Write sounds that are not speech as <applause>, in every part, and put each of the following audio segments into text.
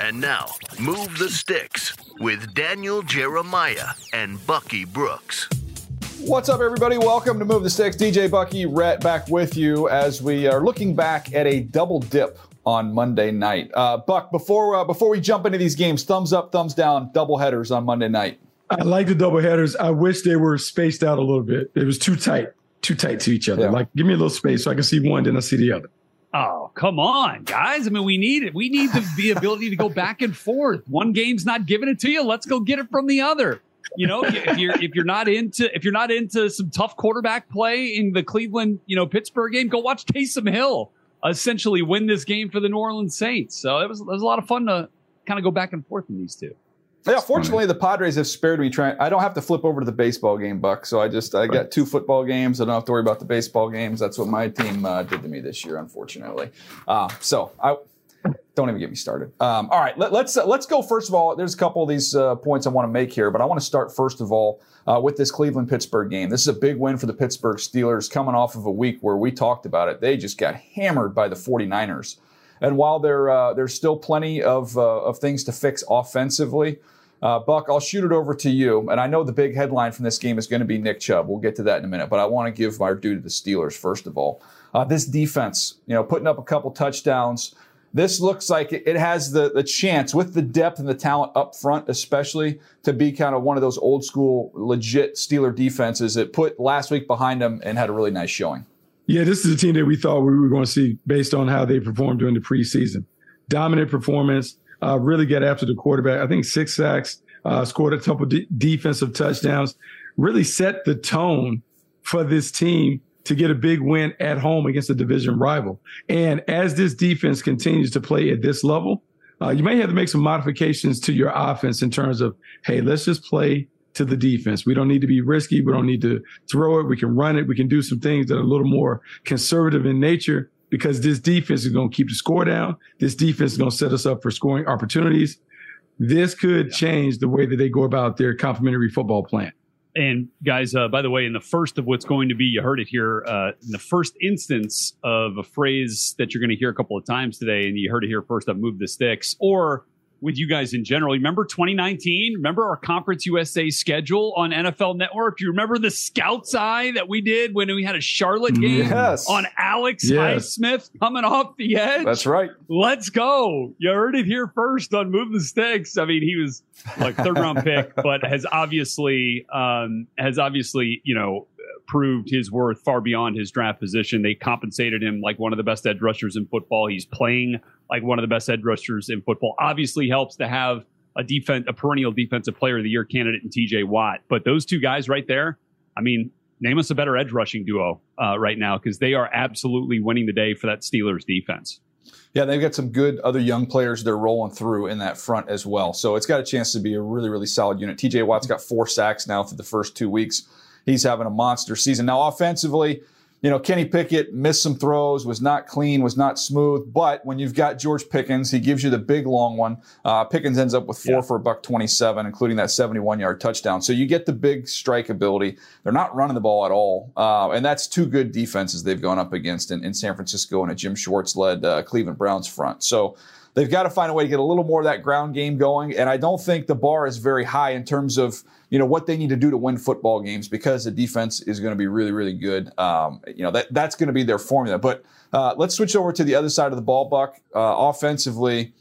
And now, Move the Sticks with Daniel Jeremiah and Bucky Brooks. What's up, everybody? Welcome to Move the Sticks. DJ Bucky Rhett back with you as we are looking back at a double dip on Monday night. Uh, Buck, before uh, before we jump into these games, thumbs up, thumbs down, double headers on Monday night. I like the double headers. I wish they were spaced out a little bit. It was too tight, too tight to each other. Yeah. Like, give me a little space so I can see one, then I see the other. Oh, come on, guys. I mean, we need it. We need the, the ability to go back and forth. One game's not giving it to you. Let's go get it from the other. You know, if you're if you're not into if you're not into some tough quarterback play in the Cleveland, you know, Pittsburgh game, go watch Taysom Hill essentially win this game for the New Orleans Saints. So it was it was a lot of fun to kind of go back and forth in these two. Yeah, fortunately, the Padres have spared me trying. I don't have to flip over to the baseball game, Buck. So I just I got two football games. I don't have to worry about the baseball games. That's what my team uh, did to me this year, unfortunately. Uh, so I don't even get me started. Um, all right, let, us let's, uh, let's go. First of all, there's a couple of these uh, points I want to make here, but I want to start first of all uh, with this Cleveland Pittsburgh game. This is a big win for the Pittsburgh Steelers, coming off of a week where we talked about it. They just got hammered by the 49ers. And while there uh, there's still plenty of uh, of things to fix offensively. Uh, Buck, I'll shoot it over to you. And I know the big headline from this game is going to be Nick Chubb. We'll get to that in a minute. But I want to give our due to the Steelers, first of all. Uh, this defense, you know, putting up a couple touchdowns. This looks like it has the, the chance, with the depth and the talent up front, especially, to be kind of one of those old school, legit Steeler defenses that put last week behind them and had a really nice showing. Yeah, this is a team that we thought we were going to see based on how they performed during the preseason. Dominant performance, uh, really get after the quarterback. I think six sacks, uh, scored a couple de- defensive touchdowns, really set the tone for this team to get a big win at home against a division rival. And as this defense continues to play at this level, uh, you may have to make some modifications to your offense in terms of, hey, let's just play to the defense. We don't need to be risky. We don't need to throw it. We can run it. We can do some things that are a little more conservative in nature because this defense is going to keep the score down. This defense is going to set us up for scoring opportunities. This could change the way that they go about their complementary football plan. And guys, uh, by the way, in the first of what's going to be, you heard it here, uh, in the first instance of a phrase that you're going to hear a couple of times today, and you heard it here first of Move the Sticks, or with you guys in general. Remember 2019? Remember our Conference USA schedule on NFL Network? You remember the Scouts Eye that we did when we had a Charlotte game yes. on Alex yes. Highsmith coming off the edge? That's right. Let's go. You heard it here first on Move the Sticks. I mean, he was like third round pick, <laughs> but has obviously um, has obviously you know proved his worth far beyond his draft position. They compensated him like one of the best edge rushers in football. He's playing like one of the best edge rushers in football. Obviously, helps to have a defense, a perennial defensive player of the year candidate in TJ Watt. But those two guys right there, I mean, name us a better edge rushing duo uh, right now because they are absolutely winning the day for that Steelers defense. Yeah, they've got some good other young players they're rolling through in that front as well. So it's got a chance to be a really, really solid unit. TJ Watt's got four sacks now for the first two weeks. He's having a monster season. Now, offensively, you know, Kenny Pickett missed some throws, was not clean, was not smooth. But when you've got George Pickens, he gives you the big long one. Uh, Pickens ends up with four yeah. for a buck 27, including that 71 yard touchdown. So you get the big strike ability. They're not running the ball at all. Uh, and that's two good defenses they've gone up against in, in San Francisco and a Jim Schwartz led uh, Cleveland Browns front. So they've got to find a way to get a little more of that ground game going. And I don't think the bar is very high in terms of you know what they need to do to win football games because the defense is going to be really really good. Um, you know that that's going to be their formula. But uh, let's switch over to the other side of the ball, Buck. Uh, offensively,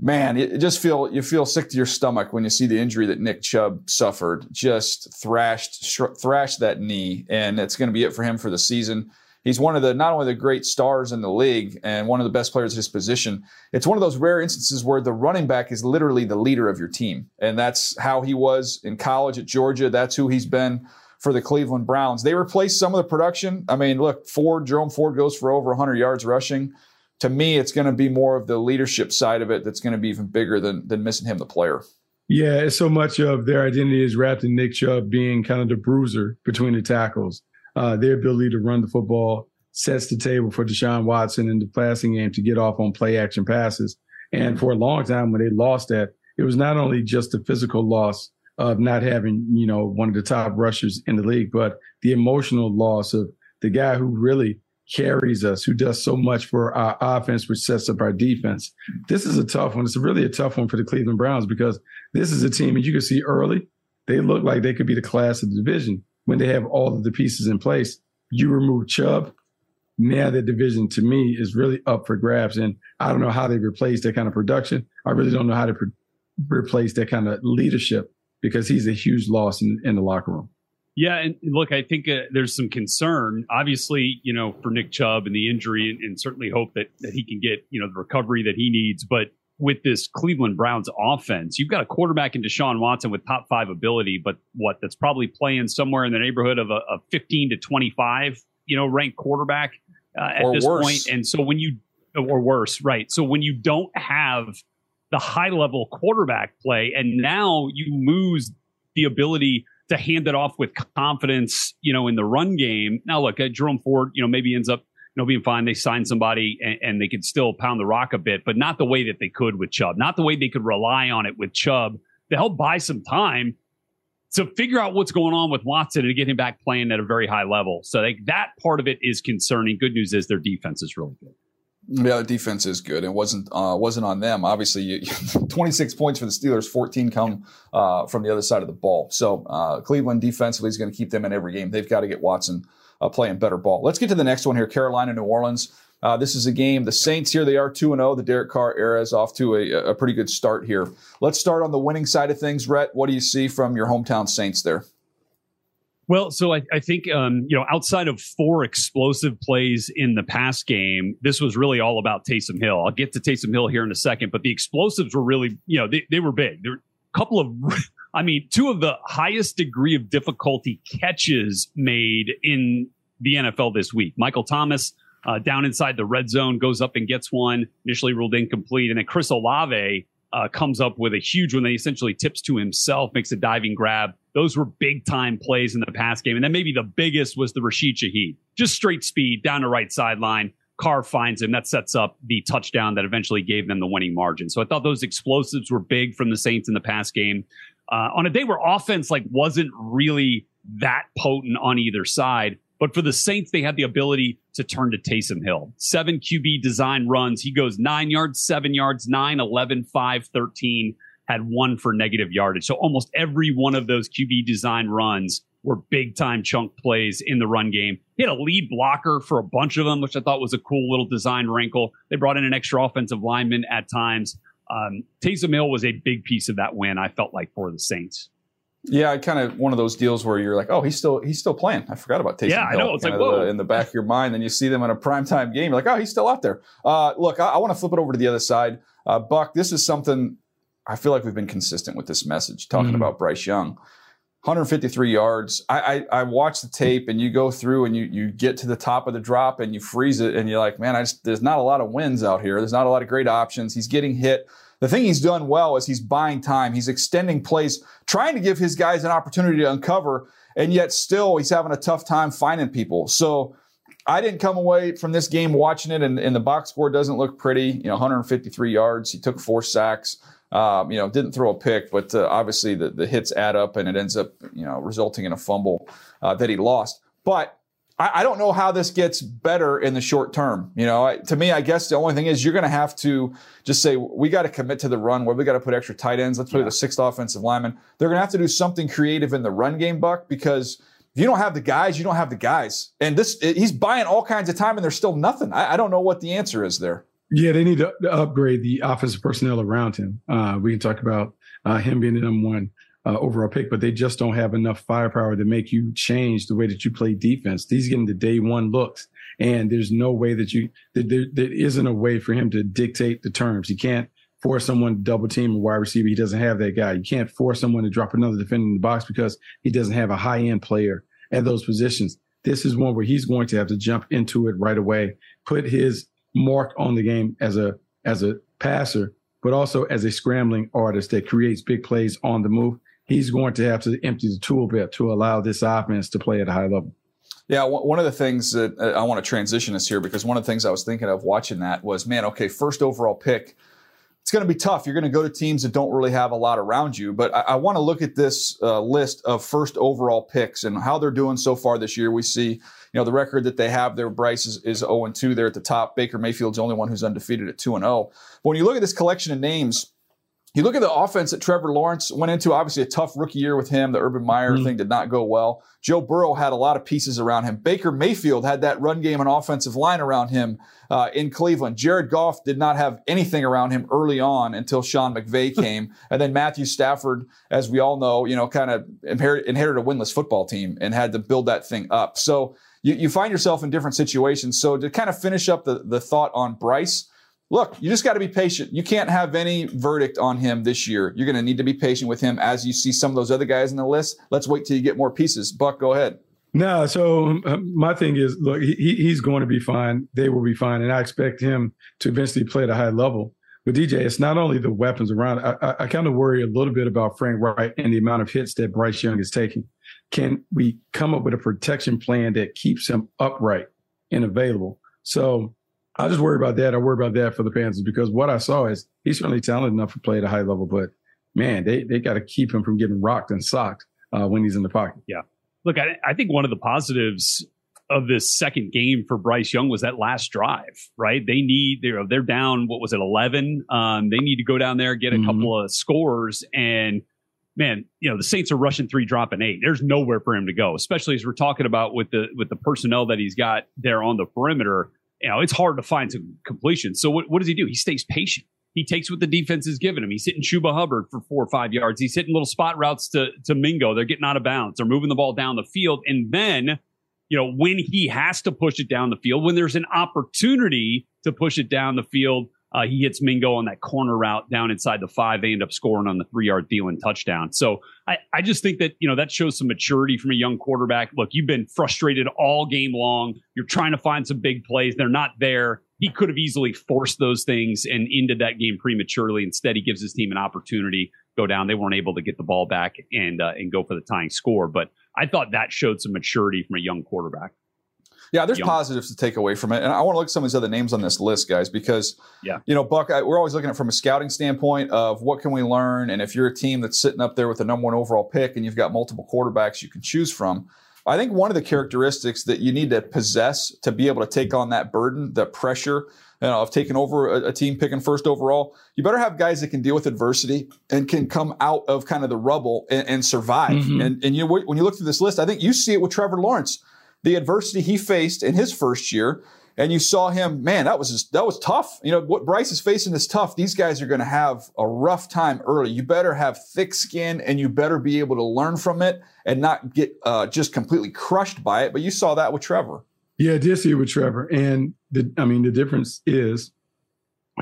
man, it, just feel you feel sick to your stomach when you see the injury that Nick Chubb suffered. Just thrashed thrashed that knee, and it's going to be it for him for the season. He's one of the not only the great stars in the league and one of the best players at his position. It's one of those rare instances where the running back is literally the leader of your team, and that's how he was in college at Georgia. That's who he's been for the Cleveland Browns. They replaced some of the production. I mean, look, Ford, Jerome Ford goes for over 100 yards rushing. to me, it's going to be more of the leadership side of it that's going to be even bigger than than missing him, the player. Yeah, so much of their identity is wrapped in Nick Chubb being kind of the bruiser between the tackles. Uh, their ability to run the football sets the table for Deshaun Watson in the passing game to get off on play action passes. And for a long time, when they lost that, it was not only just the physical loss of not having, you know, one of the top rushers in the league, but the emotional loss of the guy who really carries us, who does so much for our offense, which sets up our defense. This is a tough one. It's really a tough one for the Cleveland Browns because this is a team, and you can see early, they look like they could be the class of the division when they have all of the pieces in place. You remove Chubb, now the division to me is really up for grabs. And I don't know how they replace that kind of production. I really don't know how to pre- replace that kind of leadership because he's a huge loss in, in the locker room. Yeah, and look, I think uh, there's some concern, obviously, you know, for Nick Chubb and the injury, and, and, certainly hope that that he can get, you know, the recovery that he needs. But with this Cleveland Browns offense, you've got a quarterback in Deshaun Watson with top five ability, but what that's probably playing somewhere in the neighborhood of a, a 15 to 25, you know, ranked quarterback uh, at this point. And so when you or worse, right? So when you don't have the high level quarterback play, and now you lose the ability to hand it off with confidence, you know, in the run game. Now, look, uh, Jerome Ford, you know, maybe ends up, know, being fine. They sign somebody and, and, they could still pound the rock a bit, but not the way that they could with Chubb, not the way they could rely on it with Chubb to help buy some time to figure out what's going on with Watson and get him back playing at a very high level. So like, that part of it is concerning. Good news is their defense is really good. Yeah, defense is good. It wasn't uh, wasn't on them. Obviously, you, <laughs> 26 points for the Steelers, 14 come uh, from the other side of the ball. So uh, Cleveland defensively is going to keep them in every game. They've got to get Watson uh, playing better ball. Let's get to the next one here. Carolina, New Orleans. Uh, this is a game. The Saints here, they are 2 0. The Derek Carr era is off to a, a pretty good start here. Let's start on the winning side of things. Rhett, what do you see from your hometown Saints there? Well, so I, I think um, you know, outside of four explosive plays in the pass game, this was really all about Taysom Hill. I'll get to Taysom Hill here in a second, but the explosives were really, you know, they, they were big. There were a couple of, <laughs> I mean, two of the highest degree of difficulty catches made in the NFL this week. Michael Thomas uh, down inside the red zone goes up and gets one, initially ruled incomplete, and then Chris Olave uh, comes up with a huge one that he essentially tips to himself, makes a diving grab. Those were big time plays in the pass game. And then maybe the biggest was the Rashid Shaheed. Just straight speed down the right sideline. Carr finds him. That sets up the touchdown that eventually gave them the winning margin. So I thought those explosives were big from the Saints in the pass game. Uh, on a day where offense like wasn't really that potent on either side, but for the Saints, they had the ability to turn to Taysom Hill. Seven QB design runs. He goes nine yards, seven yards, nine, 11, five, 13, had one for negative yardage. So almost every one of those QB design runs were big time chunk plays in the run game. He had a lead blocker for a bunch of them, which I thought was a cool little design wrinkle. They brought in an extra offensive lineman at times. Um, Taysom Hill was a big piece of that win, I felt like, for the Saints. Yeah, kind of one of those deals where you're like, oh, he's still he's still playing. I forgot about Taysom. Yeah, Hill, I know. It's like whoa. The, in the back of your mind, then you see them in a primetime game. You're like, oh, he's still out there. Uh, look, I, I want to flip it over to the other side. Uh, Buck, this is something I feel like we've been consistent with this message, talking mm-hmm. about Bryce Young. 153 yards. I, I I watch the tape and you go through and you you get to the top of the drop and you freeze it and you're like, man, I just there's not a lot of wins out here. There's not a lot of great options. He's getting hit the thing he's done well is he's buying time. He's extending plays, trying to give his guys an opportunity to uncover, and yet still he's having a tough time finding people. So I didn't come away from this game watching it, and, and the box score doesn't look pretty. You know, 153 yards. He took four sacks. Um, you know, didn't throw a pick, but uh, obviously the, the hits add up, and it ends up you know resulting in a fumble uh, that he lost. But I, I, don't know how this gets better in the short term. You know, I, to me, I guess the only thing is you're going to have to just say we got to commit to the run. Where we got to put extra tight ends. Let's put yeah. the sixth offensive lineman. They're going to have to do something creative in the run game, Buck, because if you don't have the guys, you don't have the guys. And this, he's buying all kinds of time, and there's still nothing. I, I don't know what the answer is there. Yeah, they need to upgrade the offensive personnel around him. Uh, we can talk about uh, him being the number one uh, overall pick, but they just don't have enough firepower to make you change the way that you play defense. He's getting the day one looks, and there's no way that you that there, there isn't a way for him to dictate the terms. He can't force someone to double team a wide receiver. He doesn't have that guy. You can't force someone to drop another defender in the box because he doesn't have a high end player at those positions. This is one where he's going to have to jump into it right away, put his mark on the game as a as a passer, but also as a scrambling artist that creates big plays on the move. He's going to have to empty the tool belt to allow this offense to play at a high level. Yeah, one of the things that uh, I want to transition us here because one of the things I was thinking of watching that was, man, okay, first overall pick it's going to be tough. You're going to go to teams that don't really have a lot around you. But I, I want to look at this uh, list of first overall picks and how they're doing so far this year. We see, you know, the record that they have there. Bryce is, is 0 and 2 there at the top. Baker Mayfield's the only one who's undefeated at 2 and 0. But when you look at this collection of names, you look at the offense that Trevor Lawrence went into, obviously a tough rookie year with him. The Urban Meyer mm-hmm. thing did not go well. Joe Burrow had a lot of pieces around him. Baker Mayfield had that run game and offensive line around him uh, in Cleveland. Jared Goff did not have anything around him early on until Sean McVay <laughs> came. and then Matthew Stafford, as we all know, you know, kind of inherit, inherited a winless football team and had to build that thing up. So you, you find yourself in different situations. So to kind of finish up the, the thought on Bryce, look, you just got to be patient. You can't have any verdict on him this year. You're going to need to be patient with him as you see some of those other guys in the list. Let's wait till you get more pieces. Buck, go ahead. No, so um, my thing is, look, he, he's going to be fine. They will be fine, and I expect him to eventually play at a high level. But DJ, it's not only the weapons around. I, I, I kind of worry a little bit about Frank Reich and the amount of hits that Bryce Young is taking. Can we come up with a protection plan that keeps him upright and available? So I just worry about that. I worry about that for the Panthers because what I saw is he's certainly talented enough to play at a high level, but man, they, they got to keep him from getting rocked and socked uh, when he's in the pocket. Yeah. Look, I, I think one of the positives of this second game for Bryce Young was that last drive, right? They need, they're, they're down, what was it, 11? Um, they need to go down there, get a mm-hmm. couple of scores. And man, you know, the Saints are rushing three, dropping eight. There's nowhere for him to go, especially as we're talking about with the, with the personnel that he's got there on the perimeter you know, it's hard to find some completion. So what, what does he do? He stays patient. He takes what the defense is giving him. He's hitting Chuba Hubbard for four or five yards. He's hitting little spot routes to, to Mingo. They're getting out of bounds. They're moving the ball down the field. And then, you know, when he has to push it down the field, when there's an opportunity to push it down the field, uh, he hits Mingo on that corner route down inside the five. They end up scoring on the three yard Thielen touchdown. So I, I just think that, you know, that shows some maturity from a young quarterback. Look, you've been frustrated all game long. You're trying to find some big plays. They're not there. He could have easily forced those things and ended that game prematurely. Instead, he gives his team an opportunity go down. They weren't able to get the ball back and uh, and go for the tying score. But I thought that showed some maturity from a young quarterback. Yeah, there's positives to take away from it, and I want to look at some of these other names on this list, guys, because yeah, you know, Buck, I, we're always looking at from a scouting standpoint of what can we learn, and if you're a team that's sitting up there with the number one overall pick, and you've got multiple quarterbacks you can choose from. I think one of the characteristics that you need to possess to be able to take on that burden, the pressure you know, of taking over a, a, team picking first overall, you better have guys that can deal with adversity and can come out of kind of the rubble and, and survive. Mm-hmm. And, and you, when you look through this list, I think you see it with Trevor Lawrence the adversity he faced in his first year. And you saw him, man, that was just, that was tough. You know, what Bryce is facing is tough. These guys are going to have a rough time early. You better have thick skin and you better be able to learn from it and not get uh, just completely crushed by it. But you saw that with Trevor. Yeah, I did see it with Trevor. And the, I mean, the difference is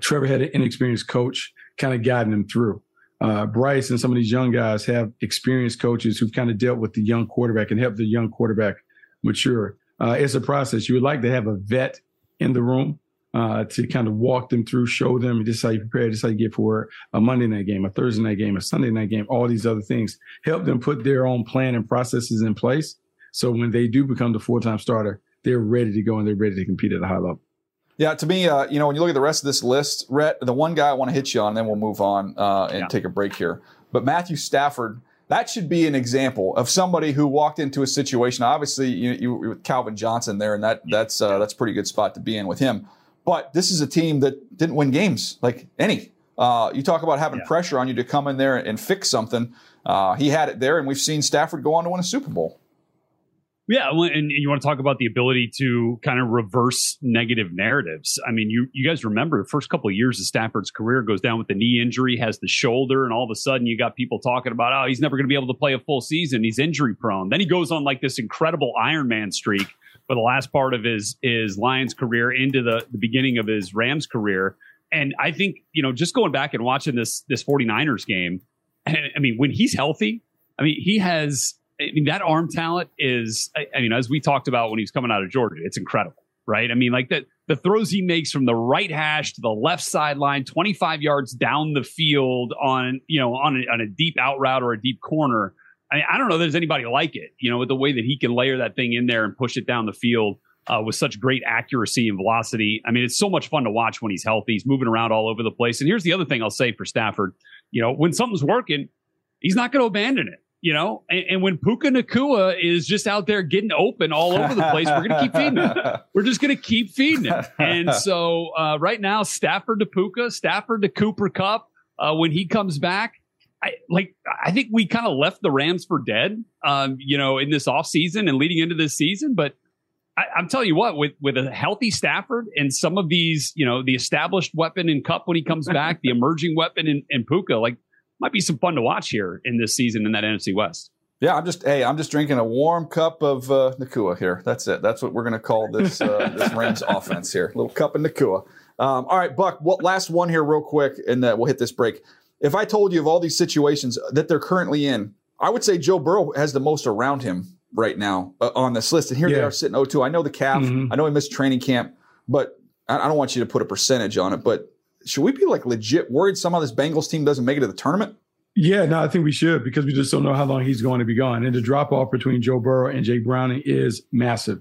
Trevor had an inexperienced coach kind of guiding him through. Uh, Bryce and some of these young guys have experienced coaches who've kind of dealt with the young quarterback and helped the young quarterback mature. Uh, it's a process. You would like to have a vet in the room uh, to kind of walk them through, show them just how you prepare, just how you get for a Monday night game, a Thursday night game, a Sunday night game, all these other things. Help them put their own plan and processes in place. So when they do become the full time starter, they're ready to go and they're ready to compete at a high level. Yeah, to me, uh, you know, when you look at the rest of this list, Rhett, the one guy I want to hit you on, and then we'll move on uh, and yeah. take a break here. But Matthew Stafford, that should be an example of somebody who walked into a situation. Obviously, you, you with Calvin Johnson there, and that that's uh, that's a pretty good spot to be in with him. But this is a team that didn't win games like any. Uh, you talk about having yeah. pressure on you to come in there and fix something. Uh, he had it there, and we've seen Stafford go on to win a Super Bowl. Yeah, and you want to talk about the ability to kind of reverse negative narratives. I mean, you you guys remember the first couple of years of Stafford's career goes down with the knee injury, has the shoulder, and all of a sudden you got people talking about, oh, he's never going to be able to play a full season. He's injury prone. Then he goes on like this incredible Iron Man streak for the last part of his his Lions career into the, the beginning of his Rams career. And I think, you know, just going back and watching this this 49ers game, <laughs> I mean, when he's healthy, I mean, he has I mean, that arm talent is, I, I, mean, as we talked about when he was coming out of Georgia, it's incredible, right? I mean, like that, the throws he makes from the right hash to the left sideline, 25 yards down the field on, you know, on a, on a deep out route or a deep corner. I, mean, I don't know there's anybody like it, you know, with the way that he can layer that thing in there and push it down the field uh, with such great accuracy and velocity. I mean, it's so much fun to watch when he's healthy. He's moving around all over the place. And here's the other thing I'll say for Stafford, you know, when something's working, he's not going to abandon it you know, and, and, when Puka Nacua is just out there getting open all over the place, we're going to keep feeding him. <laughs> We're just going to keep feeding him. And <laughs> so uh, right now, Stafford to Puka, Stafford to Cooper Kupp. uh, when he comes back, I like. I think we kind of left the Rams for dead, um, you know, in this offseason and leading into this season. But I, am telling you what, with with a healthy Stafford and some of these, you know, the established weapon in Cup when he comes back, the <laughs> emerging weapon in, in Puka, like might be some fun to watch here in this season in that NFC West. Yeah, I'm just hey, I'm just drinking a warm cup of uh, Nacua here. That's it. That's what we're going to call this uh, <laughs> this Rams offense here. A little cup of Nacua. Um, all right, Buck. What last one here, real quick, and uh, we'll hit this break. If I told you of all these situations that they're currently in, I would say Joe Burrow has the most around him right now uh, on this list. And here yeah. they are sitting 0-2. I know the calf. Mm-hmm. I know he missed training camp, but I, I don't want you to put a percentage on it. But should we be like legit worried somehow this Bengals team doesn't make it to the tournament? Yeah, no, I think we should because we just don't know how long he's going to be gone. And the drop off between Joe Burrow and Jake Browning is massive.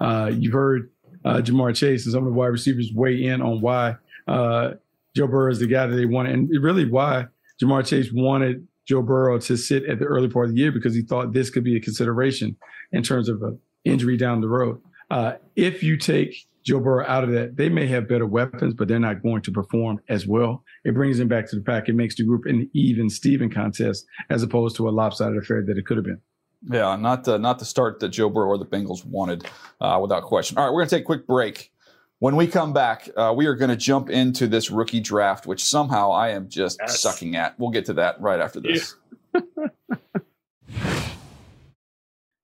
Uh, you've heard uh, Ja'Marr Chase and some of the wide receivers weigh in on why uh, Joe Burrow is the guy that they wanted, and really why Ja'Marr Chase wanted Joe Burrow to sit at the early part of the year because he thought this could be a consideration in terms of an injury down the road. Uh, if you take Joe Burrow out of that, they may have better weapons, but they're not going to perform as well. It brings them back to the pack. It makes the group an even Steven contest as opposed to a lopsided affair that it could have been. Yeah, not the not the start that Joe Burrow or the Bengals wanted, uh, without question. All right, we're going to take a quick break. When we come back, uh, we are going to jump into this rookie draft, which somehow I am just yes. sucking at. We'll get to that right after this. Yeah. <laughs>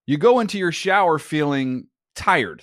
you go into your shower feeling tired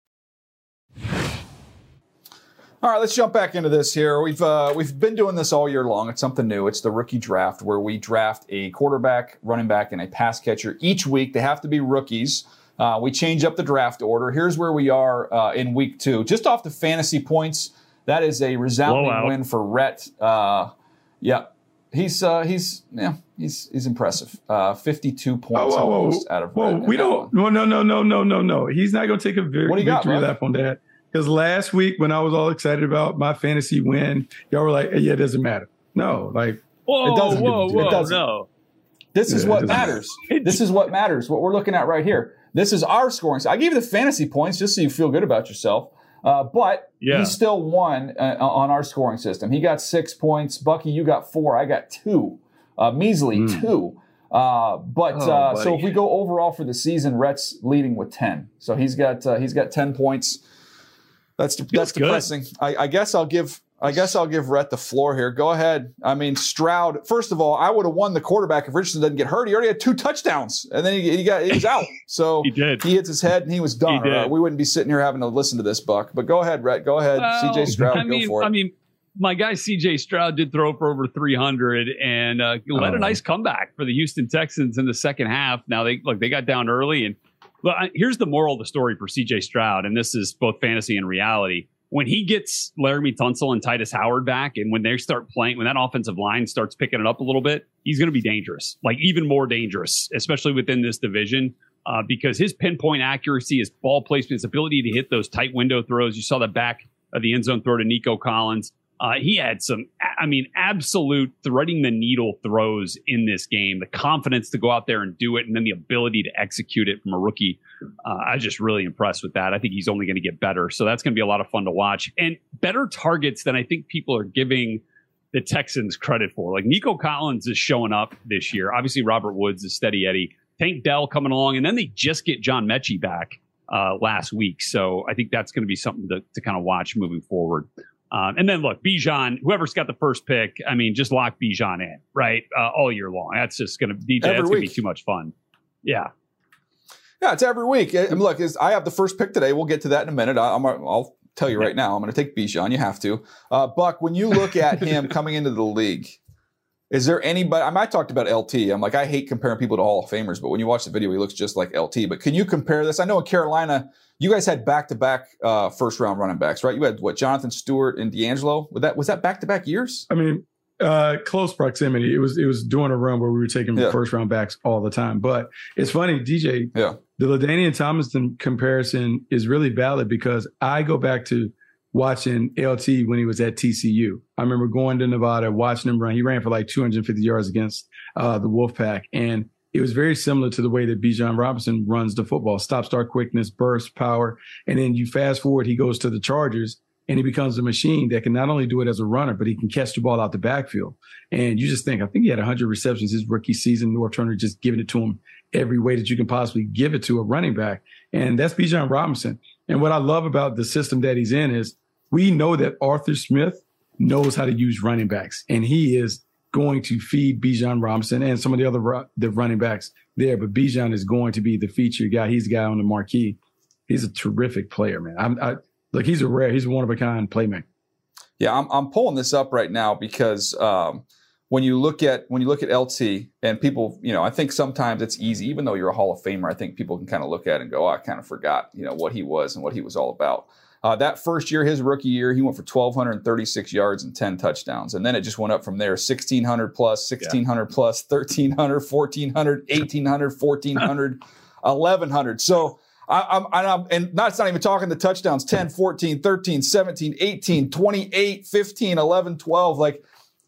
All right, let's jump back into this here. We've uh, we've been doing this all year long. It's something new. It's the rookie draft where we draft a quarterback, running back, and a pass catcher each week. They have to be rookies. Uh, we change up the draft order. Here's where we are uh, in week two. Just off the fantasy points, that is a resounding Blowout. win for Rhett. Uh, yeah, he's uh, he's yeah he's he's impressive. Uh, Fifty two points oh, whoa, whoa, out of whoa. we don't no no no no no no no. He's not going to take a very, victory got, lap on that. Because last week when I was all excited about my fantasy win, y'all were like, hey, "Yeah, it doesn't matter." No, like whoa, it doesn't. Whoa, whoa, it doesn't. no. This is yeah, what matters. this is what matters. What we're looking at right here. This is our scoring. So I gave you the fantasy points just so you feel good about yourself. Uh, but yeah. he still won uh, on our scoring system. He got six points. Bucky, you got four. I got two. Uh, measly mm. two. Uh, but oh, uh, so if we go overall for the season, Rhett's leading with ten. So he's got uh, he's got ten points. That's that's depressing. I, I, guess I'll give I guess I'll give Rhett the floor here. Go ahead. I mean, Stroud. First of all, I would have won the quarterback if Richardson doesn't get hurt. He already had two touchdowns, and then he, he got he was out. <laughs> So he did. He hits his head, and he was done. He uh, we wouldn't be sitting here having to listen to this buck. But go ahead, Rhett. Go ahead. Well, CJ Stroud. <laughs> I mean, go for it. I mean, my guy CJ Stroud did throw for over 300 and uh, led oh. a nice comeback for the Houston Texans in the second half. Now they look they got down early and. But here's the moral of the story for CJ Stroud, and this is both fantasy and reality when he gets Laremy Tunsil and Tytus Howard back, and when they start playing, when that offensive line starts picking it up a little bit, he's going to be dangerous, like even more dangerous, especially within this division, uh, because his pinpoint accuracy, his ball placement, his ability to hit those tight window throws. You saw the back of the end zone throw to Nico Collins. Uh, he had some, I mean, absolute threading the needle throws in this game. The confidence to go out there and do it, and then the ability to execute it from a rookie. Uh, I was just really impressed with that. I think he's only going to get better. So that's going to be a lot of fun to watch and better targets than I think people are giving the Texans credit for. Like Nico Collins is showing up this year. Obviously, Robert Woods is steady Eddie. Tank Dell coming along, and then they just get John Metchie back uh, last week. So I think that's going to be something to, to kind of watch moving forward. Um, and then look, Bijan, whoever's got the first pick, I mean, just lock Bijan in, right? Uh, all year long. That's just going to be, that's going to be too much fun. Yeah. Yeah, it's every week. I mean, look, I have the first pick today. We'll get to that in a minute. I, am I'll tell you right now. I'm going to take Bijan. You have to. Uh, Buck, when you look at <laughs> him coming into the league, is there anybody? I, mean, I talked about LT. I'm like, I hate comparing people to Hall of Famers, but when you watch the video, he looks just like LT. But can you compare this? I know in Carolina, you guys had back to back first round running backs, right? You had what Jonathan Stewart and DeAngelo. Was that was that back to back years? I mean, uh, close proximity. It was it was during a run where we were taking yeah. first round backs all the time. But it's funny, DJ. Yeah. The LaDainian Tomlinson comparison is really valid because I go back to watching LT when he was at TCU. I remember going to Nevada, watching him run. He ran for like 250 yards against uh, the Wolfpack, and it was very similar to the way that Bijan Robinson runs the football: stop, start, quickness, burst, power. And then you fast forward, he goes to the Chargers and he becomes a machine that can not only do it as a runner, but he can catch the ball out the backfield. And you just think, I think he had 100 receptions his rookie season. Norv Turner just giving it to him every way that you can possibly give it to a running back. And that's Bijan Robinson. And what I love about the system that he's in is we know that Arthur Smith knows how to use running backs, and he is going to feed Bijan Robinson and some of the other the running backs there. But Bijan is going to be the featured guy. He's the guy on the marquee. He's a terrific player, man. I'm, I, like he's a rare, he's a one of a kind playmaker. Yeah, I'm, I'm pulling this up right now because um, when you look at when you look at LT and people, you know, I think sometimes it's easy, even though you're a Hall of Famer, I think people can kind of look at it and go, oh, I kind of forgot, you know, what he was and what he was all about. Uh, that first year, his rookie year, he went for 1,236 yards and 10 touchdowns. And then it just went up from there 1,600 plus, 1,600 yeah. plus, 1,300, 1,400, 1,800, 1,400, 1,100. <laughs> So I, am I'm, and not, not even talking the touchdowns 10, 14, 13, 17, 18, 28, 15, 11, 12. Like,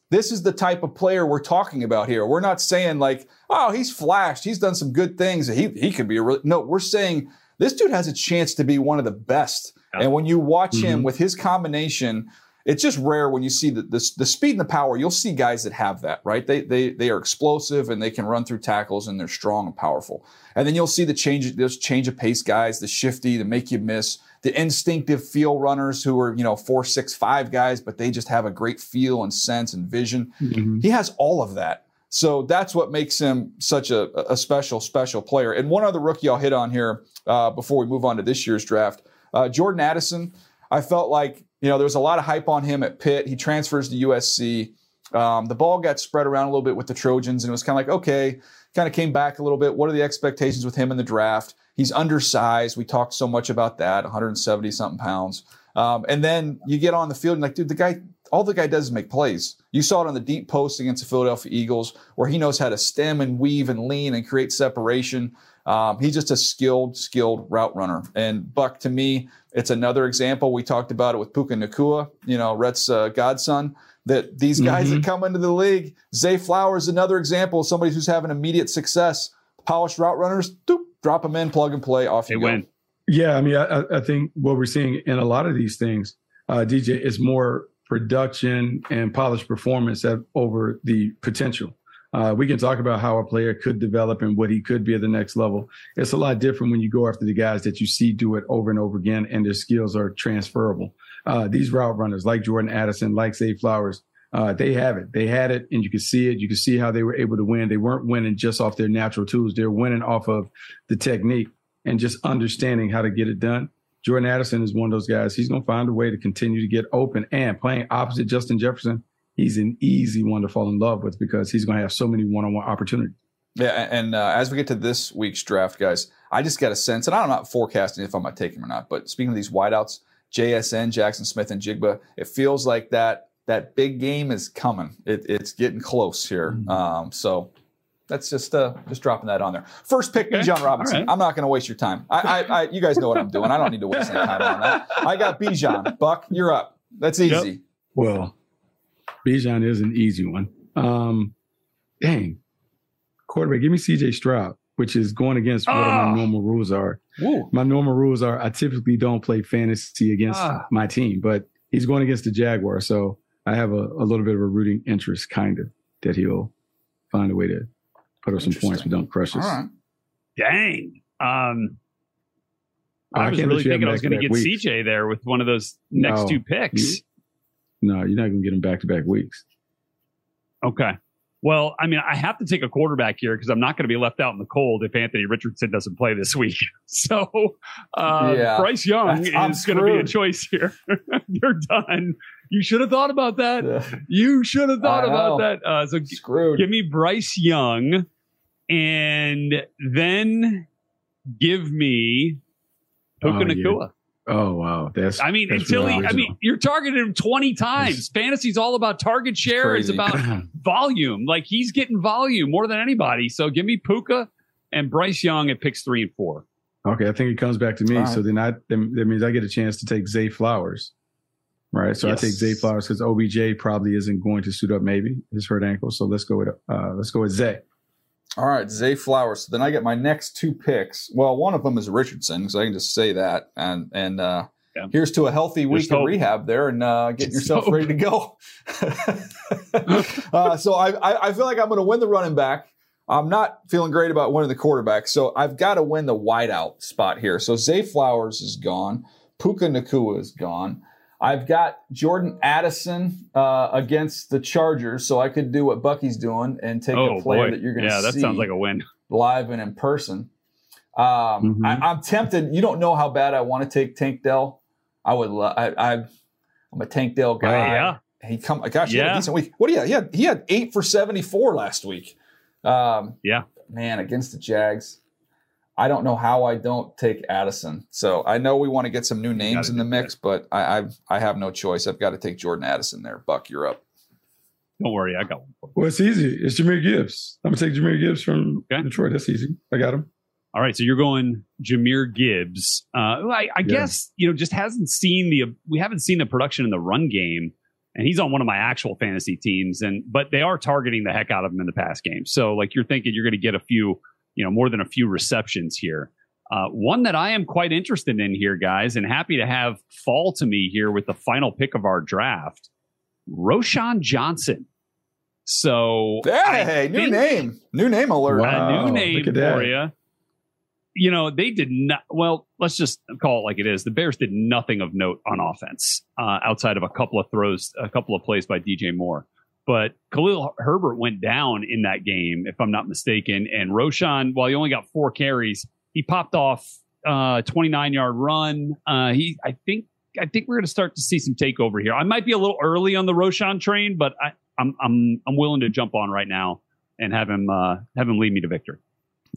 this is the type of player we're talking about here. We're not saying like, oh, he's flashed, he's done some good things. He he could be a real no. We're saying this dude has a chance to be one of the best. Yeah. And when you watch mm-hmm. him with his combination it's just rare when you see the, the, the speed and the power. You'll see guys that have that, right? They they they are explosive and they can run through tackles and they're strong and powerful. And then you'll see the change, those change of pace guys, the shifty, the make you miss, the instinctive feel runners who are you know four six five guys, but they just have a great feel and sense and vision. Mm-hmm. He has all of that. So that's what makes him such a, a special, special player. And one other rookie I'll hit on here uh, before we move on to this year's draft, uh, Jordan Addison. I felt like you know, there was a lot of hype on him at Pitt. He transfers to USC. Um, the ball got spread around a little bit with the Trojans, and it was kind of like, okay, kind of came back a little bit. What are the expectations with him in the draft? He's undersized. We talked so much about that, 170 something pounds. Um, and then you get on the field and like, dude, the guy, all the guy does is make plays. You saw it on the deep post against the Philadelphia Eagles, where he knows how to stem and weave and lean and create separation. Um, he's just a skilled, skilled route runner. And Buck, to me, it's another example. We talked about it with Puka Nacua, you know, Rhett's uh, godson. That these guys mm-hmm. that come into the league, Zay Flowers, another example of somebody who's having immediate success. Polished route runners, doop, drop them in, plug and play, off you they go. Win. Yeah, I mean, I, I, think what we're seeing in a lot of these things, uh, DJ, is more production and polished performance over the potential. Uh, we can talk about how a player could develop and what he could be at the next level. It's a lot different when you go after the guys that you see do it over and over again and their skills are transferable. Uh, these route runners like Jordan Addison, like Zay Flowers, uh, they have it. They had it and you could see it. You could see how they were able to win. They weren't winning just off their natural tools. They're winning off of the technique and just understanding how to get it done. Jordan Addison is one of those guys. He's going to find a way to continue to get open and playing opposite Justin Jefferson he's an easy one to fall in love with because he's going to have so many one-on-one opportunities. Yeah, and uh, as we get to this week's draft, guys, I just got a sense, and I'm not forecasting if I'm going to take him or not, but speaking of these wideouts, JSN, Jackson Smith-Njigba, it feels like that that big game is coming. It, it's getting close here. Mm-hmm. Um, so that's just uh, just dropping that on there. First pick, okay. Bijan Robinson. Right. I'm not going to waste your time. I, I, I, you guys know what I'm doing. I don't need to waste any time on that. I got Bijan. Buck, you're up. That's easy. Yep. Well, Bijan is an easy one. Um, dang, quarterback. Give me C.J. Stroud, which is going against what my ah. normal rules are. Whoa. My normal rules are I typically don't play fantasy against ah. my team, but he's going against the Jaguar, so I have a, a little bit of a rooting interest, kind of, that he'll find a way to put up some points but don't crush us. Dang. Um, I, I was really thinking I was going to get weeks. CJ there with one of those next no, two picks. no, you're not going to get him back to back weeks. Okay. Well, I mean, I have to take a quarterback here because I'm not going to be left out in the cold if Anthony Richardson doesn't play this week. <laughs> So uh, Yeah. Bryce Young I'm is going to be a choice here. <laughs> You're done. You should have thought about that. Yeah. You should have thought I about know. that. Uh, so g- give me Bryce Young and then give me Puka Oh, yeah. Nacua. Oh wow, that's. I mean, that's until he, I mean, you're targeting him 20 times. Fantasy's all about target share. It's crazy. about <clears throat> volume. Like he's getting volume more than anybody. So give me Puka and Bryce Young at picks three and four. Okay, I think it comes back to me. All So then I then that means I get a chance to take Zay Flowers, right? So Yes. I take Zay Flowers because OBJ probably isn't going to suit up. Maybe his hurt ankle. So let's go with uh let's go with Zay. All right, Zay Flowers. So then I get my next two picks. Well, one of them is Richardson, so I can just say that. And and uh, Yeah. here's to a healthy week of rehab there, and uh, getting yourself hope. ready to go. <laughs> uh, so I, I I feel like I'm going to win the running back. I'm not feeling great about winning the quarterback, so I've got to win the wideout spot here. So Zay Flowers is gone. Puka Nacua is gone. I've got Jordan Addison uh, against the Chargers, so I could do what Bucky's doing and take oh a player boy. that you're going to yeah, that sounds like a win. live and in person. Um, Mhm. I, I'm tempted. You don't know how bad I want to take Tank Dell. I would. Lo- I, I, I'm a Tank Dell guy. Oh, yeah. He come. Gosh, he had a Yeah. decent week. What do you? He had he had eight for 74 last week. Um, Yeah. man, against the Jags. I don't know how I don't take Addison. So I know we want to get some new names in the do mix, but I, I I have no choice. I've got to take Jordan Addison there. Buck, you're up. Don't worry, I got one. Well, it's easy. It's Jahmyr Gibbs. I'm gonna take Jahmyr Gibbs from Okay. Detroit. That's easy. I got him. All right, so you're going Jahmyr Gibbs. Uh, I, I Yeah. guess you know just hasn't seen the we haven't seen the production in the run game, and he's on one of my actual fantasy teams. And but they are targeting the heck out of him in the pass game. So like you're thinking you're going to get a few, you know, more than a few receptions here. Uh, one that I am quite interested in here, guys, and happy to have fall to me here with the final pick of our draft, Roschon Johnson. So I Hey, new name, new name alert. Wow. a new name for you. You know, they did not. Well, let's just call it like it is. The Bears did nothing of note on offense uh, outside of a couple of throws, a couple of plays by DJ Moore. But Khalil Herbert went down in that game, if I'm not mistaken. And Roschon, while he only got four carries, he popped off uh, 29 yard run. Uh, he, I think, I think we're going to start to see some takeover here. I might be a little early on the Roschon train, but I, I'm, I'm, I'm willing to jump on right now and have him, uh, have him lead me to victory.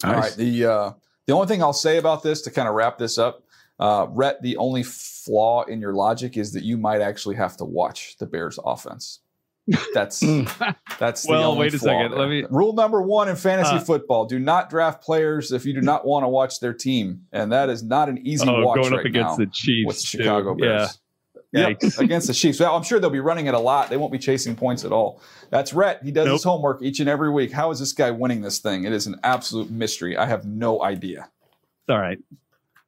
All right. The uh, the only thing I'll say about this to kind of wrap this up, uh, Rhett, the only flaw in your logic is that you might actually have to watch the Bears offense. That's Mm. that's the Well, wait a second. there. Let me- Rule number one in fantasy Uh, football: do not draft players if you do not want to watch their team, and that is not an easy oh, watch going up against now the Chiefs with too. Chicago Bears. Yeah. Yep, <laughs> against the Chiefs. Well, I'm sure they'll be running it a lot. They won't be chasing points at all. That's Rhett. He does Nope. his homework each and every week. How is this guy winning this thing? It is an absolute mystery. I have no idea. All right.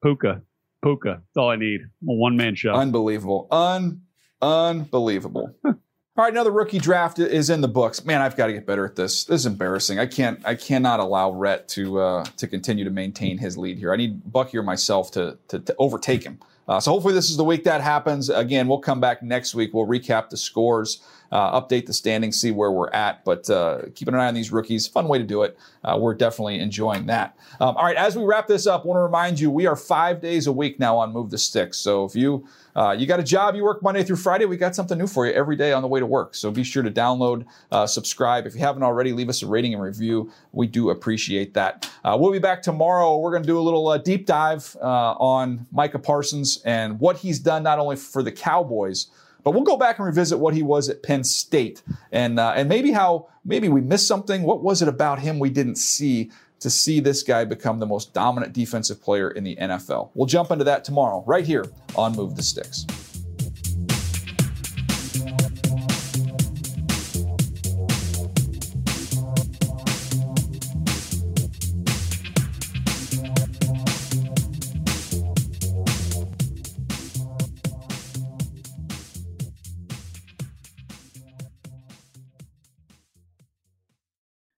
Puka. Puka. That's all I need. A one man show. Unbelievable. Un unbelievable. <laughs> All right, another rookie draft is in the books. Man, I've got to get better at this. This is embarrassing. I can't. I cannot allow Rhett to uh, to continue to maintain his lead here. I need Bucky or myself to to, to overtake him. Uh, so hopefully this is the week that happens. Again, we'll come back next week. We'll recap the scores, uh, update the standings, see where we're at. But uh, keeping an eye on these rookies, fun way to do it. Uh, we're definitely enjoying that. Um, all right, as we wrap this up, I want to remind you we are five days a week now on Move the Sticks. So if you uh, you got a job, you work Monday through Friday, we got something new for you every day on the way to work. So be sure to download, uh, subscribe. If you haven't already, leave us a rating and review. We do appreciate that. Uh, we'll be back tomorrow. We're going to do a little uh, deep dive uh, on Micah Parsons and what he's done not only for the Cowboys, but we'll go back and revisit what he was at Penn State and uh, and maybe how maybe we missed something. What was it about him we didn't see to see this guy become the most dominant defensive player in the NFL? We'll jump into that tomorrow, right here on Move the Sticks.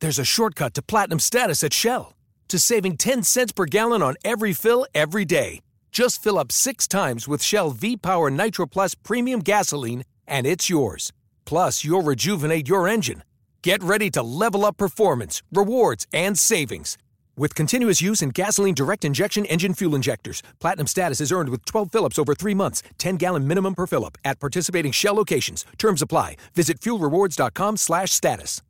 There's a shortcut to platinum status at Shell. To saving 10 cents per gallon on every fill every day. Just fill up six times with Shell V Power Nitro Plus Premium Gasoline, and it's yours. Plus, you'll rejuvenate your engine. Get ready to level up performance, rewards, and savings. With continuous use in gasoline direct injection engine fuel injectors, platinum status is earned with 12 Phillips over three months, 10 gallon minimum per Phillip at participating Shell locations. Terms apply. Visit fuelrewards.com/status.